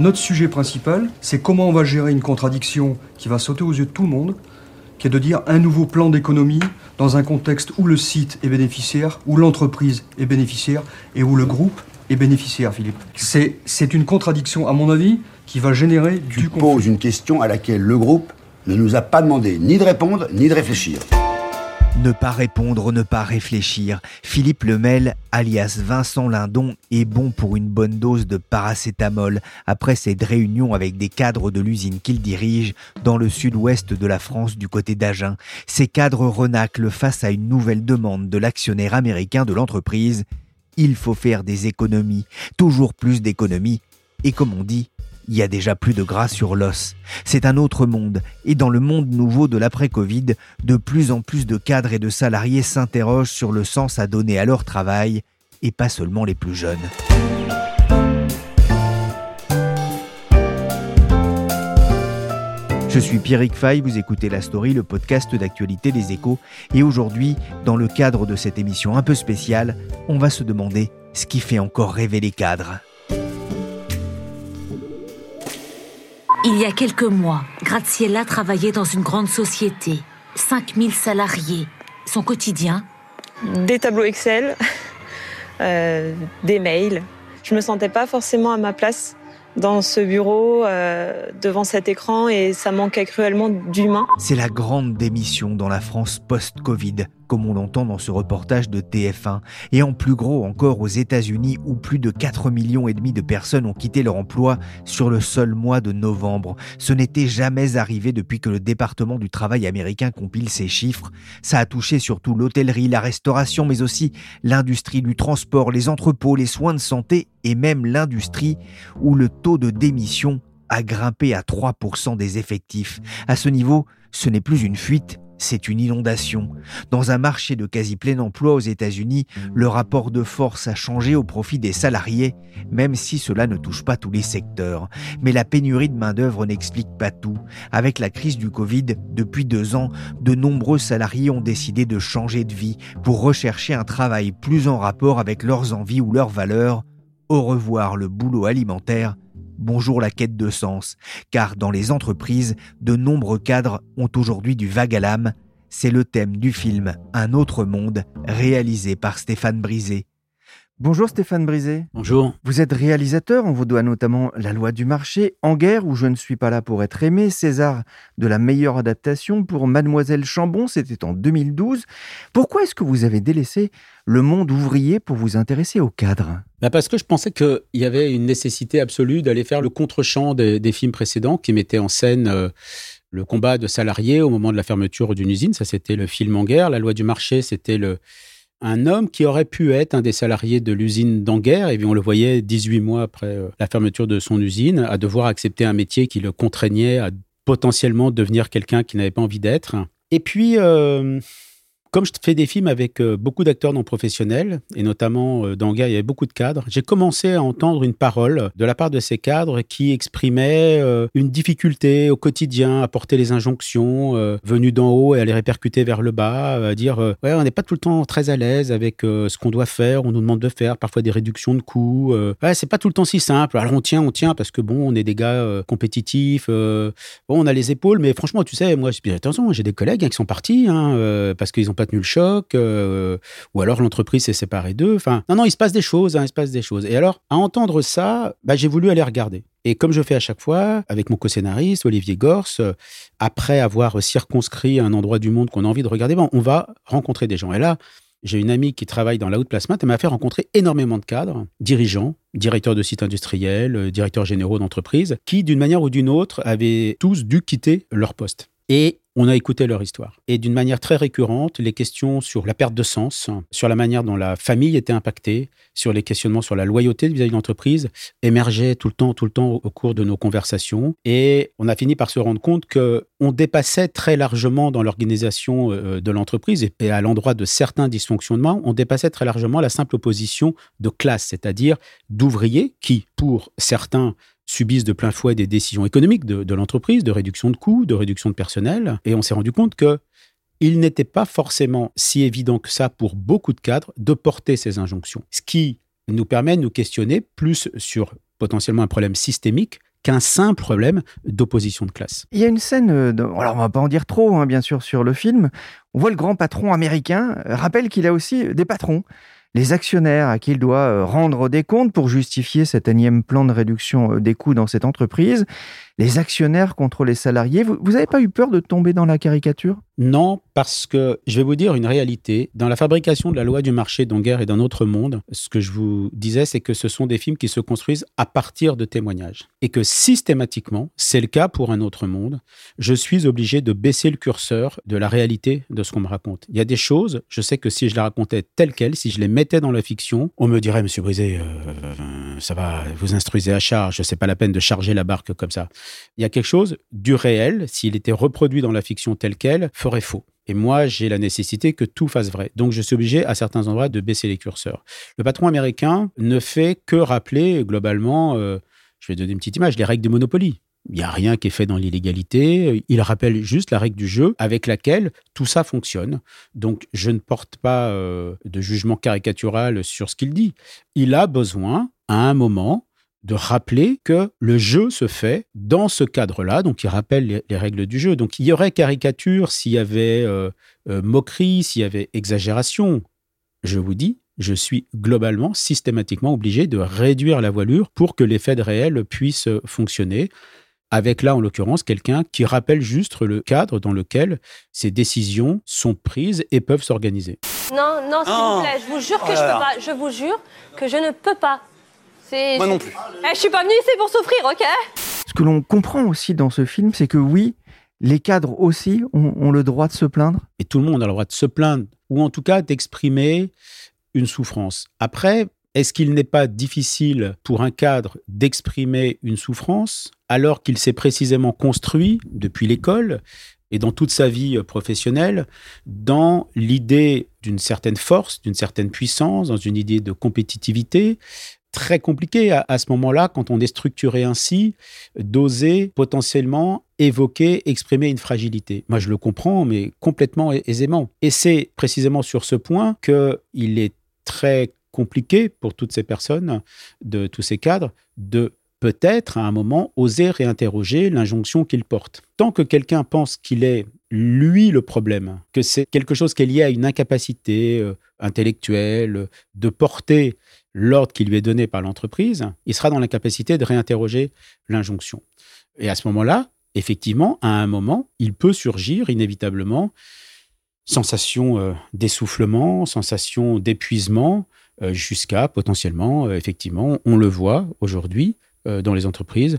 Notre sujet principal, c'est comment on va gérer une contradiction qui va sauter aux yeux de tout le monde, qui est de dire un nouveau plan d'économie dans un contexte où le site est bénéficiaire, où l'entreprise est bénéficiaire et où le groupe est bénéficiaire, Philippe. C'est une contradiction, à mon avis, qui va générer tu du poses une question à laquelle le groupe ne nous a pas demandé ni de répondre ni de réfléchir. Ne pas répondre, ne pas réfléchir. Philippe Lemel, alias Vincent Lindon, est bon pour une bonne dose de paracétamol après cette réunion avec des cadres de l'usine qu'il dirige dans le sud-ouest de la France du côté d'Agen. Ces cadres renaclent face à une nouvelle demande de l'actionnaire américain de l'entreprise. Il faut faire des économies, toujours plus d'économies. Et comme on dit, il y a déjà plus de gras sur l'os. C'est un autre monde, et dans le monde nouveau de l'après-Covid, de plus en plus de cadres et de salariés s'interrogent sur le sens à donner à leur travail, et pas seulement les plus jeunes. Je suis Pierrick Fay, vous écoutez La Story, le podcast d'actualité des échos, et aujourd'hui, dans le cadre de cette émission un peu spéciale, on va se demander ce qui fait encore rêver les cadres. Il y a quelques mois, Graziella travaillait dans une grande société. 5000 salariés. Son quotidien Des tableaux Excel, euh, des mails. Je me sentais pas forcément à ma place dans ce bureau, euh, devant cet écran, et ça manquait cruellement d'humain. C'est la grande démission dans la France post-Covid, comme on l'entend dans ce reportage de TF1, et en plus gros encore aux États-Unis où plus de 4 millions et demi de personnes ont quitté leur emploi sur le seul mois de novembre. Ce n'était jamais arrivé depuis que le département du travail américain compile ces chiffres. Ça a touché surtout l'hôtellerie, la restauration, mais aussi l'industrie du transport, les entrepôts, les soins de santé et même l'industrie où le taux de démission a grimpé à 3% des effectifs. À ce niveau, ce n'est plus une fuite, c'est une inondation. Dans un marché de quasi plein emploi aux États-Unis, le rapport de force a changé au profit des salariés, même si cela ne touche pas tous les secteurs. Mais la pénurie de main-d'œuvre n'explique pas tout. Avec la crise du Covid, depuis deux ans, de nombreux salariés ont décidé de changer de vie pour rechercher un travail plus en rapport avec leurs envies ou leurs valeurs. Au revoir le boulot alimentaire. Bonjour la quête de sens, car dans les entreprises, de nombreux cadres ont aujourd'hui du vague à l'âme. C'est le thème du film Un autre monde, réalisé par Stéphane Brisé. Bonjour Stéphane Brisé. Bonjour. Vous êtes réalisateur, on vous doit notamment La loi du marché, En guerre ou Je ne suis pas là pour être aimé, César de la meilleure adaptation pour Mademoiselle Chambon, c'était en 2012. Pourquoi est-ce que vous avez délaissé le monde ouvrier pour vous intéresser au cadre? Bah Parce que je pensais qu'il y avait une nécessité absolue d'aller faire le contre-champ des, des, films précédents qui mettaient en scène euh, le combat de salariés au moment de la fermeture d'une usine. Ça, c'était le film En guerre. La loi du marché, c'était le un homme qui aurait pu être un des salariés de l'usine d'Anguère, et on le voyait 18 mois après euh, la fermeture de son usine, à devoir accepter un métier qui le contraignait à potentiellement devenir quelqu'un qui n'avait pas envie d'être. Et puis, euh, comme je fais des films avec euh, beaucoup d'acteurs non professionnels, et notamment euh, dans Gars, il y avait beaucoup de cadres, j'ai commencé à entendre une parole de la part de ces cadres qui exprimaient euh, une difficulté au quotidien à porter les injonctions venues d'en haut et à les répercuter vers le bas, à dire ouais, on n'est pas tout le temps très à l'aise avec ce qu'on doit faire, on nous demande de faire parfois des réductions de coûts. ouais, c'est pas tout le temps si simple. Alors on tient, on tient parce que bon, on est des gars compétitifs, bon, on a les épaules, mais franchement, tu sais, moi, attention, j'ai des collègues hein, qui sont partis hein, parce qu'ils ont pas tenu le choc, euh, ou alors l'entreprise s'est séparée d'eux. Enfin, non, non, il se passe des choses, hein, il se passe des choses. Et alors, à entendre ça, bah, j'ai voulu aller regarder. Et comme je fais à chaque fois, avec mon co-scénariste, Olivier Gors, euh, après avoir circonscrit un endroit du monde qu'on a envie de regarder, bon, on va rencontrer des gens. Et là, j'ai une amie qui travaille dans la haute placement, elle m'a fait rencontrer énormément de cadres, dirigeants, directeurs de sites industriels, euh, directeurs généraux d'entreprises, qui, d'une manière ou d'une autre, avaient tous dû quitter leur poste. Et on a écouté leur histoire. Et d'une manière très récurrente, les questions sur la perte de sens, sur la manière dont la famille était impactée, sur les questionnements sur la loyauté vis-à-vis de l'entreprise, émergeaient tout le temps, tout le temps au cours de nos conversations. Et on a fini par se rendre compte que on dépassait très largement dans l'organisation euh, de l'entreprise et à l'endroit de certains dysfonctionnements, on dépassait très largement la simple opposition de classe, c'est-à-dire d'ouvriers qui, pour certains, subissent de plein fouet des décisions économiques de, l'entreprise, de réduction de coûts, de réduction de personnel. Et on s'est rendu compte que il n'était pas forcément si évident que ça pour beaucoup de cadres de porter ces injonctions. Ce qui nous permet de nous questionner plus sur potentiellement un problème systémique qu'un simple problème d'opposition de classe. Il y a une scène, euh, alors on va pas en dire trop, hein, bien sûr, sur le film. On voit le grand patron américain, euh, rappelle qu'il a aussi des patrons les actionnaires à qui il doit euh, rendre des comptes pour justifier cet énième plan de réduction des coûts dans cette entreprise, les actionnaires contre les salariés. Vous n'avez pas eu peur de tomber dans la caricature? Non, parce que je vais vous dire une réalité. Dans la fabrication de la loi du marché d'Anguerre et d'un autre monde, ce que je vous disais, c'est que ce sont des films qui se construisent à partir de témoignages. Et que systématiquement, c'est le cas pour un autre monde, je suis obligé de baisser le curseur de la réalité de ce qu'on me raconte. Il y a des choses, je sais que si je les racontais telles quelles, si je les mettais dans la fiction, on me dirait, Monsieur Brisé, euh, ça va, vous instruisez à charge, c'est pas la peine de charger la barque comme ça. Il y a quelque chose du réel, s'il était reproduit dans la fiction telle quelle, faux. Et moi, j'ai la nécessité que tout fasse vrai. Donc, je suis obligé, à certains endroits, de baisser les curseurs. Le patron américain ne fait que rappeler, globalement, euh, je vais donner une petite image, les règles de Monopoly. Il n'y a rien qui est fait dans l'illégalité. Il rappelle juste la règle du jeu avec laquelle tout ça fonctionne. Donc, je ne porte pas euh, de jugement caricatural sur ce qu'il dit. Il a besoin, à un moment, de rappeler que le jeu se fait dans ce cadre-là, donc il rappelle les, règles du jeu. Donc il y aurait caricature s'il y avait euh, euh, moquerie, s'il y avait exagération. Je vous dis, je suis globalement, systématiquement obligé de réduire la voilure pour que l'effet de réel puisse fonctionner. Avec là, en l'occurrence, quelqu'un qui rappelle juste le cadre dans lequel ces décisions sont prises et peuvent s'organiser. Non, non, s'il vous plaît, je vous jure que je peux pas. Je vous jure que je ne peux pas. Moi non plus. Eh, je suis pas venu ici pour souffrir, ok Ce que l'on comprend aussi dans ce film, c'est que oui, les cadres aussi ont, le droit de se plaindre. Et tout le monde a le droit de se plaindre, ou en tout cas d'exprimer une souffrance. Après, est-ce qu'il n'est pas difficile pour un cadre d'exprimer une souffrance alors qu'il s'est précisément construit depuis l'école et dans toute sa vie professionnelle dans l'idée d'une certaine force, d'une certaine puissance, dans une idée de compétitivité, très compliqué à, ce moment-là, quand on est structuré ainsi, d'oser potentiellement évoquer, exprimer une fragilité. Moi, je le comprends, mais complètement aisément. Et c'est précisément sur ce point qu'il est très compliqué pour toutes ces personnes, de tous ces cadres, de peut-être à un moment oser réinterroger l'injonction qu'il porte. Tant que quelqu'un pense qu'il est lui le problème, que c'est quelque chose qui est lié à une incapacité euh, intellectuelle de porter l'ordre qui lui est donné par l'entreprise, il sera dans l'incapacité de réinterroger l'injonction. Et à ce moment-là, effectivement, à un moment, il peut surgir inévitablement sensation euh, d'essoufflement, sensation d'épuisement, euh, jusqu'à potentiellement, euh, effectivement, on le voit aujourd'hui dans les entreprises,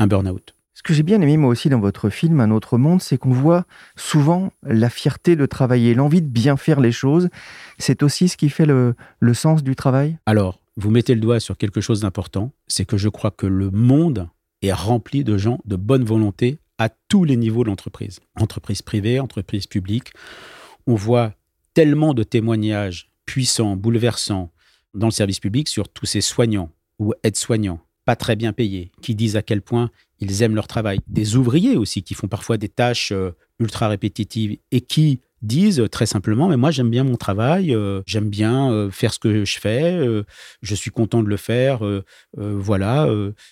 un burn-out. Ce que j'ai bien aimé moi aussi dans votre film Un autre monde, c'est qu'on voit souvent la fierté de travailler, l'envie de bien faire les choses. C'est aussi ce qui fait le, sens du travail? Alors, vous mettez le doigt sur quelque chose d'important, c'est que je crois que le monde est rempli de gens de bonne volonté à tous les niveaux de l'entreprise. Entreprise privée, entreprise publique. On voit tellement de témoignages puissants, bouleversants dans le service public sur tous ces soignants ou aides-soignants pas très bien payés, qui disent à quel point ils aiment leur travail. Des ouvriers aussi qui font parfois des tâches euh, ultra répétitives et qui disent très simplement mais moi j'aime bien mon travail, euh, j'aime bien euh, faire ce que je fais, je suis content de le faire, voilà,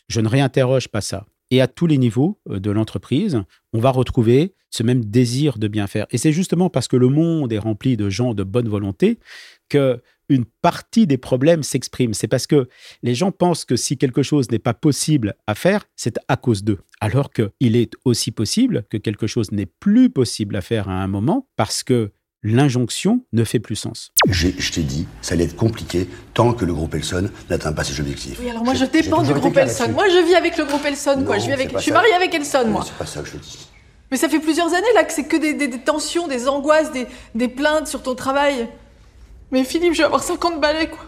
je ne réinterroge pas ça. Et à tous les niveaux de l'entreprise, on va retrouver ce même désir de bien faire. Et c'est justement parce que le monde est rempli de gens de bonne volonté que une partie des problèmes s'exprime. C'est parce que les gens pensent que si quelque chose n'est pas possible à faire, c'est à cause d'eux. Alors qu'il est aussi possible que quelque chose n'est plus possible à faire à un moment parce que l'injonction ne fait plus sens. Je t'ai dit, ça allait être compliqué tant que le groupe Elson n'atteint pas ses objectifs. Oui, alors moi je dépends du groupe Elson. Moi je vis avec le groupe Elson, quoi. Je, vis avec... je suis marié avec Elson, moi. C'est pas ça que je dis. Mais ça fait plusieurs années là que c'est que des, tensions, des angoisses, des, des plaintes sur ton travail. Mais Philippe, je vais avoir 50 balais, quoi.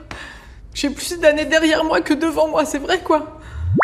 J'ai plus d'années derrière moi que devant moi, c'est vrai, quoi.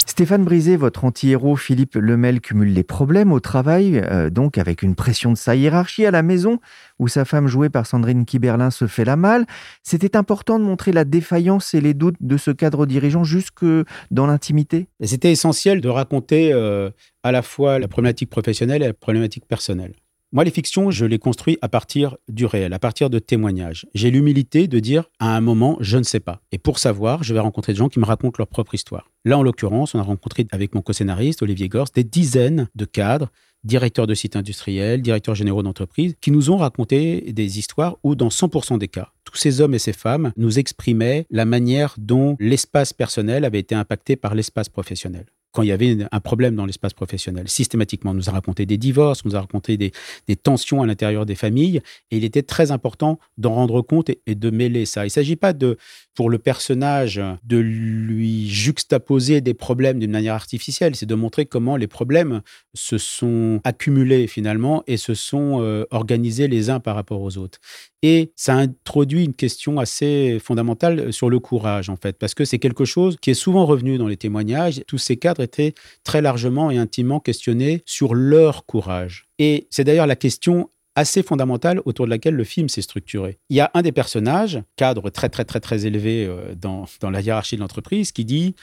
Stéphane Brisé, votre anti-héros Philippe Lemel cumule les problèmes au travail, euh, donc avec une pression de sa hiérarchie à la maison, où sa femme jouée par Sandrine Kiberlin se fait la malle. C'était important de montrer la défaillance et les doutes de ce cadre dirigeant jusque dans l'intimité? C'était essentiel de raconter euh, à la fois la problématique professionnelle et la problématique personnelle. Moi, les fictions, je les construis à partir du réel, à partir de témoignages. J'ai l'humilité de dire à un moment, je ne sais pas. Et pour savoir, je vais rencontrer des gens qui me racontent leur propre histoire. Là, en l'occurrence, on a rencontré avec mon co-scénariste, Olivier Gors, des dizaines de cadres, directeurs de sites industriels, directeurs généraux d'entreprises, qui nous ont raconté des histoires où, dans 100% des cas, tous ces hommes et ces femmes nous exprimaient la manière dont l'espace personnel avait été impacté par l'espace professionnel quand il y avait un problème dans l'espace professionnel. Systématiquement, on nous a raconté des divorces, on nous a raconté des, tensions à l'intérieur des familles, et il était très important d'en rendre compte et, de mêler ça. Il ne s'agit pas de, pour le personnage, de lui juxtaposer des problèmes d'une manière artificielle, c'est de montrer comment les problèmes se sont accumulés finalement et se sont euh, organisés les uns par rapport aux autres. Et ça introduit une question assez fondamentale sur le courage, en fait, parce que c'est quelque chose qui est souvent revenu dans les témoignages. Tous ces cadres étaient très largement et intimement questionnés sur leur courage. Et c'est d'ailleurs la question assez fondamentale autour de laquelle le film s'est structuré. Il y a un des personnages, cadre très très très très élevé euh, dans, dans la hiérarchie de l'entreprise, qui dit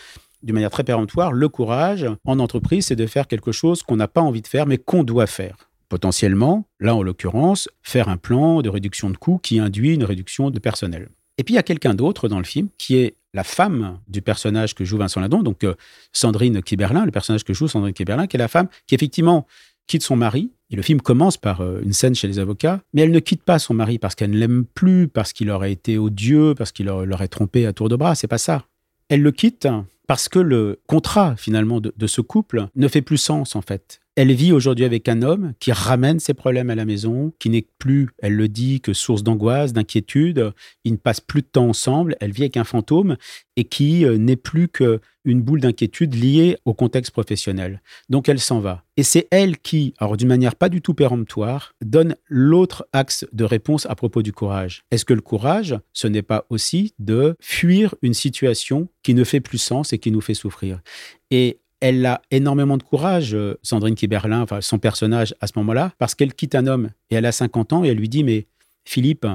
d'une manière très péremptoire, le courage en entreprise, c'est de faire quelque chose qu'on n'a pas envie de faire, mais qu'on doit faire potentiellement, là en l'occurrence, faire un plan de réduction de coûts qui induit une réduction de personnel. Et puis il y a quelqu'un d'autre dans le film qui est la femme du personnage que joue Vincent Ladon, donc euh, Sandrine Kiberlin, le personnage que joue Sandrine Kiberlin, qui est la femme qui effectivement quitte son mari. Et le film commence par euh, une scène chez les avocats, mais elle ne quitte pas son mari parce qu'elle ne l'aime plus, parce qu'il aurait été odieux, parce qu'il l'aurait trompé à tour de bras. C'est pas ça. Elle le quitte parce que le contrat finalement de, de ce couple ne fait plus sens en fait. Elle vit aujourd'hui avec un homme qui ramène ses problèmes à la maison, qui n'est plus, elle le dit, que source d'angoisse, d'inquiétude. Ils ne passent plus de temps ensemble. Elle vit avec un fantôme et qui euh, n'est plus qu'une boule d'inquiétude liée au contexte professionnel. Donc elle s'en va. Et c'est elle qui, alors d'une manière pas du tout péremptoire, donne l'autre axe de réponse à propos du courage. Est-ce que le courage, ce n'est pas aussi de fuir une situation qui ne fait plus sens et qui nous fait souffrir? Et elle a énormément de courage, euh, Sandrine Kiberlin, son personnage à ce moment-là, parce qu'elle quitte un homme et elle a 50 ans et elle lui dit mais Philippe,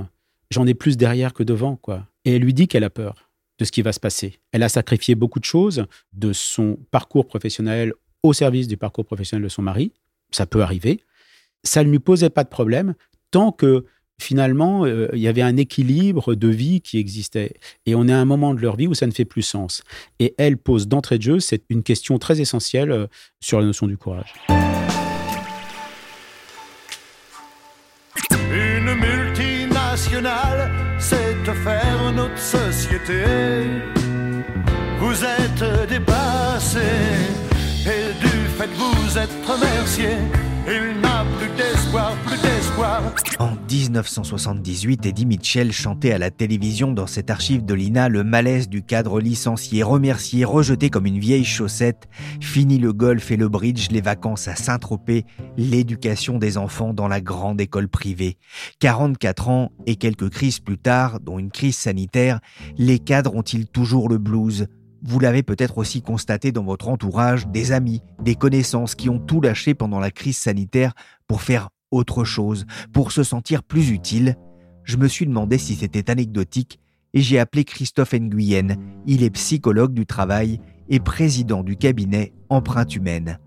j'en ai plus derrière que devant quoi. Et elle lui dit qu'elle a peur de ce qui va se passer. Elle a sacrifié beaucoup de choses de son parcours professionnel au service du parcours professionnel de son mari. Ça peut arriver. Ça ne lui posait pas de problème tant que finalement, euh, il y avait un équilibre de vie qui existait. Et on est à un moment de leur vie où ça ne fait plus sens. Et elle pose d'entrée de jeu, c'est une question très essentielle euh, sur la notion du courage. Une multinationale, c'est faire notre société. Vous êtes dépassé, et du fait que vous êtes remercié il n'a plus d'espoir, plus d'espoir. En 1978, Eddie Mitchell chantait à la télévision dans cette archive de l'INA le malaise du cadre licencié, remercié, rejeté comme une vieille chaussette. Fini le golf et le bridge, les vacances à Saint-Tropez, l'éducation des enfants dans la grande école privée. 44 ans et quelques crises plus tard, dont une crise sanitaire, les cadres ont-ils toujours le blues? Vous l'avez peut-être aussi constaté dans votre entourage, des amis, des connaissances qui ont tout lâché pendant la crise sanitaire pour faire autre chose, pour se sentir plus utile. Je me suis demandé si c'était anecdotique et j'ai appelé Christophe Nguyen. Il est psychologue du travail et président du cabinet Empreinte Humaine.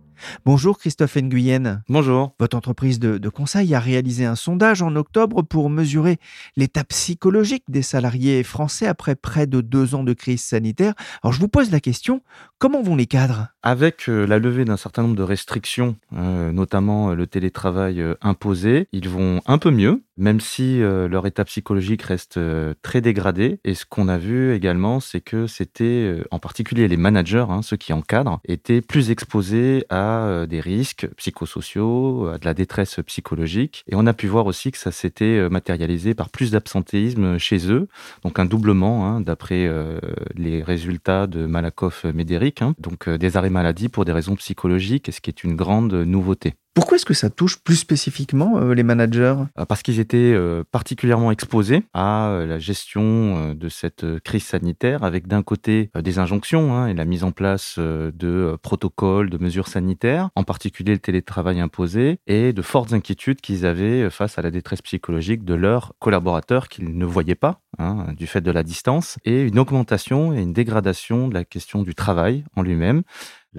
Bonjour Christophe Nguyen. Bonjour. Votre entreprise de, conseil a réalisé un sondage en octobre pour mesurer l'état psychologique des salariés français après près de deux ans de crise sanitaire. Alors je vous pose la question, comment vont les cadres? Avec euh, la levée d'un certain nombre de restrictions, euh, notamment euh, le télétravail imposé, ils vont un peu mieux, même si leur état psychologique reste très dégradé. Et ce qu'on a vu également, c'est que c'était en particulier les managers, hein, ceux qui encadrent, étaient plus exposés à euh, des risques psychosociaux, à de la détresse psychologique. Et on a pu voir aussi que ça s'était euh, matérialisé par plus d'absentéisme chez eux, donc un doublement hein, d'après euh, les résultats de Malakoff-Médéric, hein. donc des arrêts maladie pour des raisons psychologiques, ce qui est une grande nouveauté. Pourquoi est-ce que ça touche plus spécifiquement euh, les managers? Euh, Parce qu'ils étaient euh, particulièrement exposés à la gestion de cette crise sanitaire, avec d'un côté des injonctions hein, et la mise en place de protocoles, de mesures sanitaires, en particulier le télétravail imposé, et de fortes inquiétudes qu'ils avaient face à la détresse psychologique de leurs collaborateurs qu'ils ne voyaient pas hein, du fait de la distance, et une augmentation et une dégradation de la question du travail en lui-même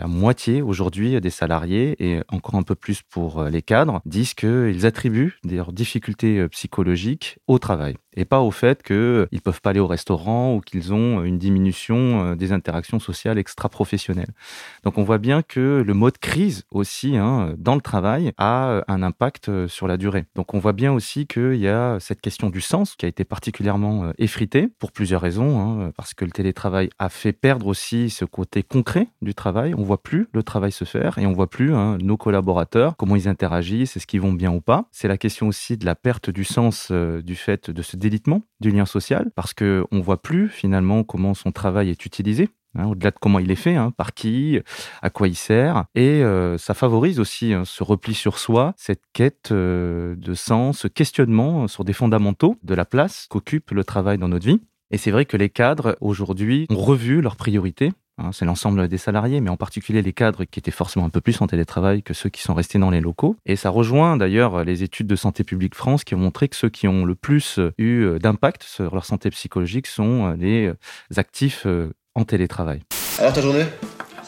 la moitié aujourd'hui des salariés, et encore un peu plus pour euh, les cadres, disent qu'ils attribuent des difficultés euh, psychologiques au travail et pas au fait qu'ils euh, ne peuvent pas aller au restaurant ou qu'ils ont une diminution des interactions sociales extra-professionnelles. Donc on voit bien que le mode crise aussi hein, dans le travail a un impact sur la durée. Donc on voit bien aussi qu'il y a cette question du sens qui a été particulièrement effritée pour plusieurs raisons, hein, parce que le télétravail a fait perdre aussi ce côté concret du travail on voit plus le travail se faire et on voit plus hein, nos collaborateurs, comment ils interagissent, est-ce qu'ils vont bien ou pas. C'est la question aussi de la perte du sens euh, du fait de ce délitement du lien social, parce que on voit plus finalement comment son travail est utilisé. Hein, au-delà de comment il est fait, hein, par qui, à quoi il sert. Et euh, ça favorise aussi ce repli sur soi, cette quête euh, de sens, ce questionnement sur des fondamentaux de la place qu'occupe le travail dans notre vie. Et c'est vrai que les cadres, aujourd'hui, ont revu leurs priorités Hein, c'est l'ensemble des salariés, mais en particulier les cadres qui étaient forcément un peu plus en télétravail que ceux qui sont restés dans les locaux. Et ça rejoint d'ailleurs les études de Santé publique France qui ont montré que ceux qui ont le plus eu euh, d'impact sur leur santé psychologique sont euh, les euh, actifs en télétravail. Alors ta journée?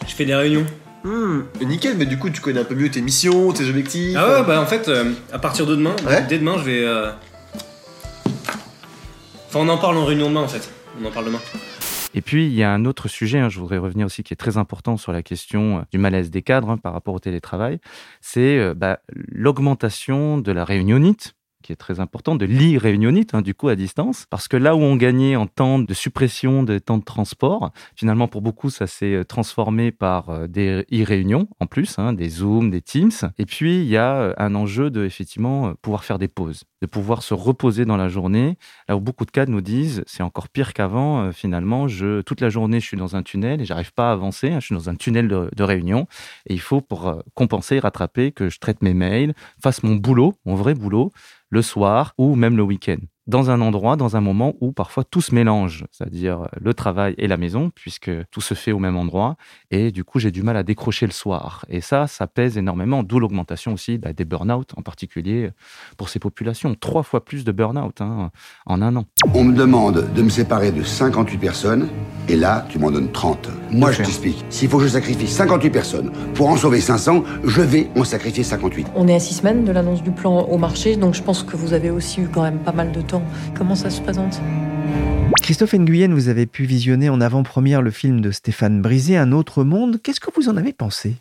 Je fais des réunions. Hmm, nickel, mais du coup tu connais un peu mieux tes missions, tes objectifs. Ah ouais, bah en fait, à partir de demain, dès demain, je vais. Enfin, on en parle en réunion demain en fait. On en parle demain. Et puis, il y a un autre sujet, hein, je voudrais revenir aussi, qui est très important sur la question euh, du malaise des cadres hein, par rapport au télétravail, c'est euh, bah, l'augmentation de la réunionite très important, de l'e-réunionnite, hein, du coup, à distance. Parce que là où on gagnait en temps de suppression des temps de transport, finalement, pour beaucoup, ça s'est euh, transformé par euh, des e-réunions, en plus, hein, des Zooms, des Teams. Et puis, il y a euh, un enjeu de, effectivement, pouvoir faire des pauses, de pouvoir se reposer dans la journée. Là où beaucoup de cas nous disent, c'est encore pire qu'avant, finalement, je, toute la journée, je suis dans un tunnel et j'arrive pas à avancer. Hein, je suis dans un tunnel de réunion. Et il faut, pour compenser, rattraper, que je traite mes mails, fasse mon boulot, mon vrai boulot, le soir ou même le week-end dans un endroit, dans un moment où parfois tout se mélange, c'est-à-dire le travail et la maison, puisque tout se fait au même endroit. Et du coup, j'ai du mal à décrocher le soir. Et ça, ça pèse énormément, d'où l'augmentation aussi bah, des burn-out, en particulier pour ces populations. Trois fois plus de burn-out hein, en un an. On me demande de me séparer de 58 personnes, et là, tu m'en donnes 30. Moi, je t'explique. S'il faut que je sacrifie 58 personnes pour en sauver 500, je vais en sacrifier 58. On est à six semaines de l'annonce du plan au marché, donc je pense que vous avez aussi eu quand même pas mal de temps Comment ça se présente? Christophe Nguyen, vous avez pu visionner en avant-première le film de Stéphane Brisé, Un autre monde. Qu'est-ce que vous en avez pensé?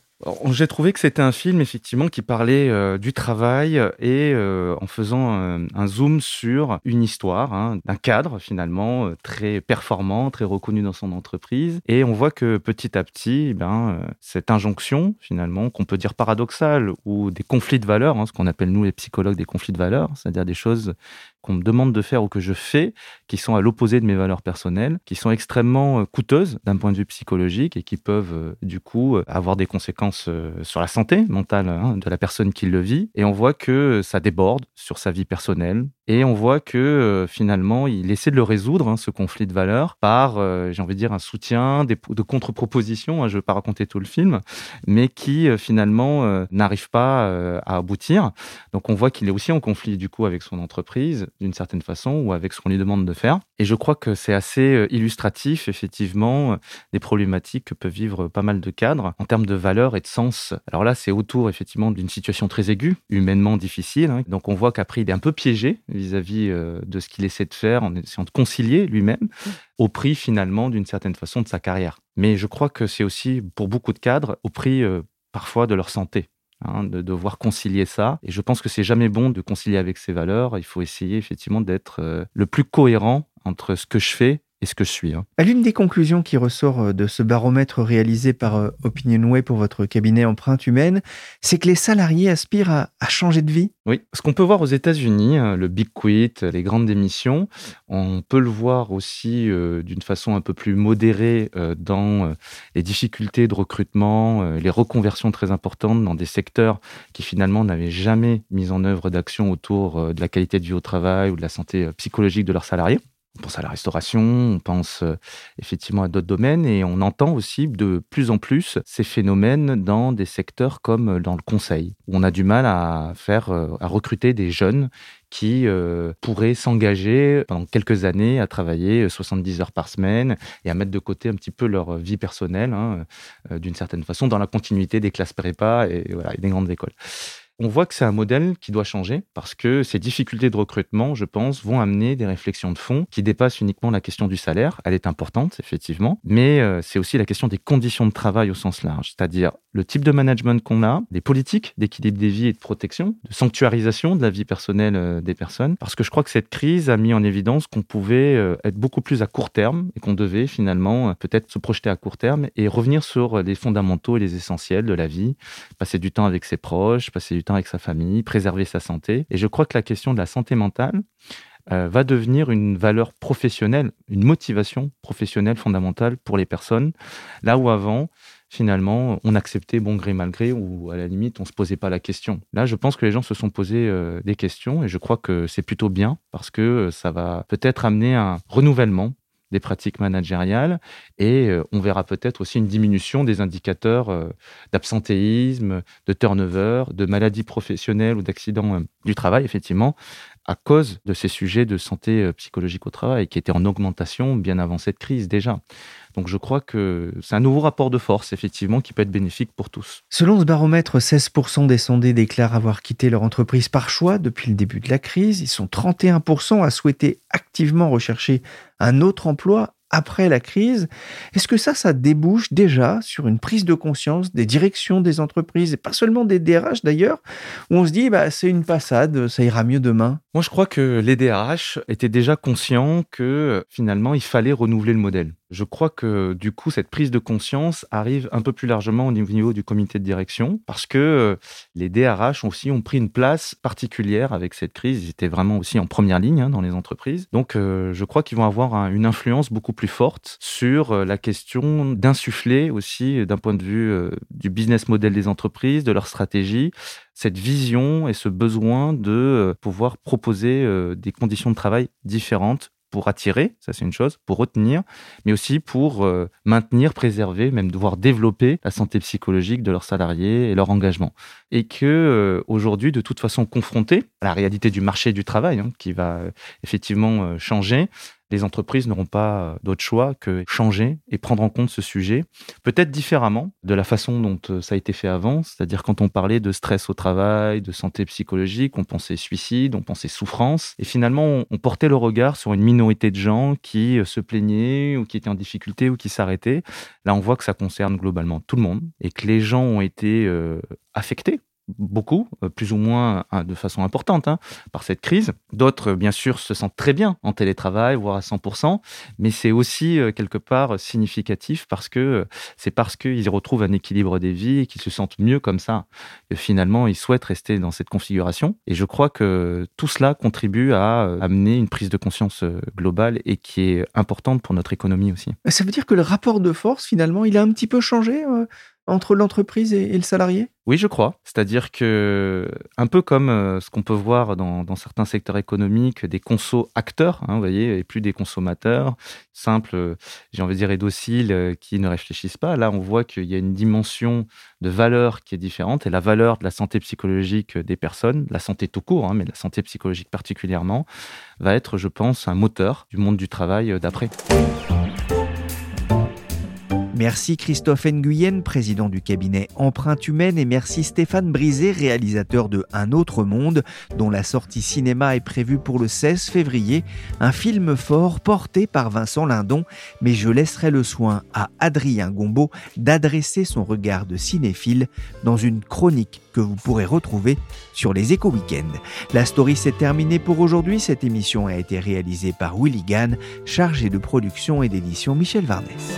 J'ai trouvé que c'était un film effectivement qui parlait euh, du travail et euh, en faisant euh, un zoom sur une histoire, hein, d'un cadre finalement très performant, très reconnu dans son entreprise. Et on voit que petit à petit, eh ben, cette injonction finalement qu'on peut dire paradoxale ou des conflits de valeurs, hein, ce qu'on appelle nous les psychologues des conflits de valeurs, c'est-à-dire des choses qu'on me demande de faire ou que je fais, qui sont à l'opposé de mes valeurs personnelles, qui sont extrêmement coûteuses d'un point de vue psychologique et qui peuvent du coup avoir des conséquences euh, sur la santé mentale hein, de la personne qui le vit. Et on voit que ça déborde sur sa vie personnelle. Et on voit que euh, finalement, il essaie de le résoudre, hein, ce conflit de valeurs, par, euh, j'ai envie de dire, un soutien, des, de contre-propositions. Hein, je ne veux pas raconter tout le film, mais qui finalement n'arrive pas à aboutir. Donc on voit qu'il est aussi en conflit du coup avec son entreprise, d'une certaine façon, ou avec ce qu'on lui demande de faire. Et je crois que c'est assez illustratif, effectivement, des problématiques que peuvent vivre pas mal de cadres en termes de valeurs et de sens. Alors là, c'est autour effectivement d'une situation très aiguë, humainement difficile. Hein. Donc on voit qu'après, il est un peu piégé vis-à-vis euh, de ce qu'il essaie de faire en essayant de concilier lui-même au prix finalement d'une certaine façon de sa carrière. Mais je crois que c'est aussi pour beaucoup de cadres au prix euh, parfois de leur santé. Hein, de devoir concilier ça. Et je pense que c'est jamais bon de concilier avec ses valeurs. Il faut essayer effectivement d'être euh, le plus cohérent entre ce que je fais et ce que je suis. Hein. L'une des conclusions qui ressort euh, de ce baromètre réalisé par euh, Opinionway pour votre cabinet Empreinte Humaine, c'est que les salariés aspirent à, changer de vie Oui, ce qu'on peut voir aux États-Unis, hein, le Big Quit, les grandes démissions, on peut le voir aussi euh, d'une façon un peu plus modérée dans les difficultés de recrutement, les reconversions très importantes dans des secteurs qui finalement n'avaient jamais mis en œuvre d'action autour de la qualité de vie au travail ou de la santé psychologique de leurs salariés. On pense à la restauration, on pense euh, effectivement à d'autres domaines et on entend aussi de plus en plus ces phénomènes dans des secteurs comme euh, dans le conseil, où on a du mal à faire, euh, à recruter des jeunes qui pourraient s'engager pendant quelques années à travailler 70 heures par semaine et à mettre de côté un petit peu leur vie personnelle, hein, d'une certaine façon, dans la continuité des classes prépa et, voilà, et des grandes écoles on voit que c'est un modèle qui doit changer parce que ces difficultés de recrutement, je pense, vont amener des réflexions de fond qui dépassent uniquement la question du salaire. Elle est importante, effectivement, mais euh, c'est aussi la question des conditions de travail au sens large, c'est-à-dire le type de management qu'on a, des politiques d'équilibre des vies et de protection, de sanctuarisation de la vie personnelle euh, des personnes, parce que je crois que cette crise a mis en évidence qu'on pouvait euh, être beaucoup plus à court terme et qu'on devait finalement peut-être se projeter à court terme et revenir sur les fondamentaux et les essentiels de la vie, passer du temps avec ses proches, passer du temps avec sa famille, préserver sa santé. Et je crois que la question de la santé mentale euh, va devenir une valeur professionnelle, une motivation professionnelle fondamentale pour les personnes, là où avant, finalement, on acceptait bon gré mal gré ou à la limite, on se posait pas la question. Là, je pense que les gens se sont posés euh, des questions et je crois que c'est plutôt bien parce que euh, ça va peut-être amener un renouvellement des pratiques managériales et euh, on verra peut-être aussi une diminution des indicateurs euh, d'absentéisme, de turnover, de maladies professionnelles ou d'accidents euh, du travail, effectivement, à cause de ces sujets de santé psychologique au travail qui étaient en augmentation bien avant cette crise déjà. Donc je crois que c'est un nouveau rapport de force, effectivement, qui peut être bénéfique pour tous. Selon ce baromètre, 16% des sondés déclarent avoir quitté leur entreprise par choix depuis le début de la crise. Ils sont 31% à souhaiter activement rechercher un autre emploi après la crise. Est-ce que ça, ça débouche déjà sur une prise de conscience des directions des entreprises, et pas seulement des DRH d'ailleurs, où on se dit, bah, c'est une passade, ça ira mieux demain? Moi, je crois que les DRH étaient déjà conscients que finalement, il fallait renouveler le modèle. Je crois que du coup, cette prise de conscience arrive un peu plus largement au niveau du comité de direction parce que euh, les DRH aussi ont pris une place particulière avec cette crise. Ils étaient vraiment aussi en première ligne hein, dans les entreprises. Donc, euh, je crois qu'ils vont avoir une influence beaucoup plus forte sur euh, la question d'insuffler aussi, d'un point de vue du business model des entreprises, de leur stratégie, cette vision et ce besoin de pouvoir proposer des conditions de travail différentes pour attirer, ça c'est une chose, pour retenir, mais aussi pour euh, maintenir, préserver, même devoir développer la santé psychologique de leurs salariés et leur engagement. Et que euh, aujourd'hui, de toute façon, confrontés à la réalité du marché du travail, hein, qui va euh, effectivement changer, les entreprises n'auront pas d'autre choix que changer et prendre en compte ce sujet, peut-être différemment de la façon dont euh, ça a été fait avant, c'est-à-dire quand on parlait de stress au travail, de santé psychologique, on pensait suicide, on pensait souffrance, et finalement on portait le regard sur une minorité de gens qui euh, se plaignaient ou qui étaient en difficulté ou qui s'arrêtaient. Là, on voit que ça concerne globalement tout le monde et que les gens ont été euh, affectés beaucoup, euh, plus ou moins hein, de façon importante, hein, par cette crise. D'autres, bien sûr, se sentent très bien en télétravail, voire à 100%, mais c'est aussi euh, quelque part significatif parce que euh, c'est parce qu'ils retrouvent un équilibre des vies et qu'ils se sentent mieux comme ça. que finalement, ils souhaitent rester dans cette configuration. Et je crois que tout cela contribue à amener une prise de conscience globale et qui est importante pour notre économie aussi. Ça veut dire que le rapport de force, finalement, il a un petit peu changé entre l'entreprise et, le salarié? Oui, je crois. C'est-à-dire que, un peu comme euh, ce qu'on peut voir dans, certains secteurs économiques, des consos acteurs, hein, vous voyez, et plus des consommateurs simples, euh, j'ai envie de dire, et dociles, euh, qui ne réfléchissent pas. Là, on voit qu'il y a une dimension de valeur qui est différente, et la valeur de la santé psychologique des personnes, la santé tout court, hein, mais la santé psychologique particulièrement, va être, je pense, un moteur du monde du travail d'après. Merci Christophe Nguyen, président du cabinet Empreinte Humaine, et merci Stéphane Brisé, réalisateur de Un autre monde, dont la sortie cinéma est prévue pour le 16 février. Un film fort porté par Vincent Lindon, mais je laisserai le soin à Adrien Gombeau d'adresser son regard de cinéphile dans une chronique que vous pourrez retrouver sur les Éco Weekends. La story s'est terminée pour aujourd'hui. Cette émission a été réalisée par Willy Gann, chargé de production et d'édition Michel Varnès.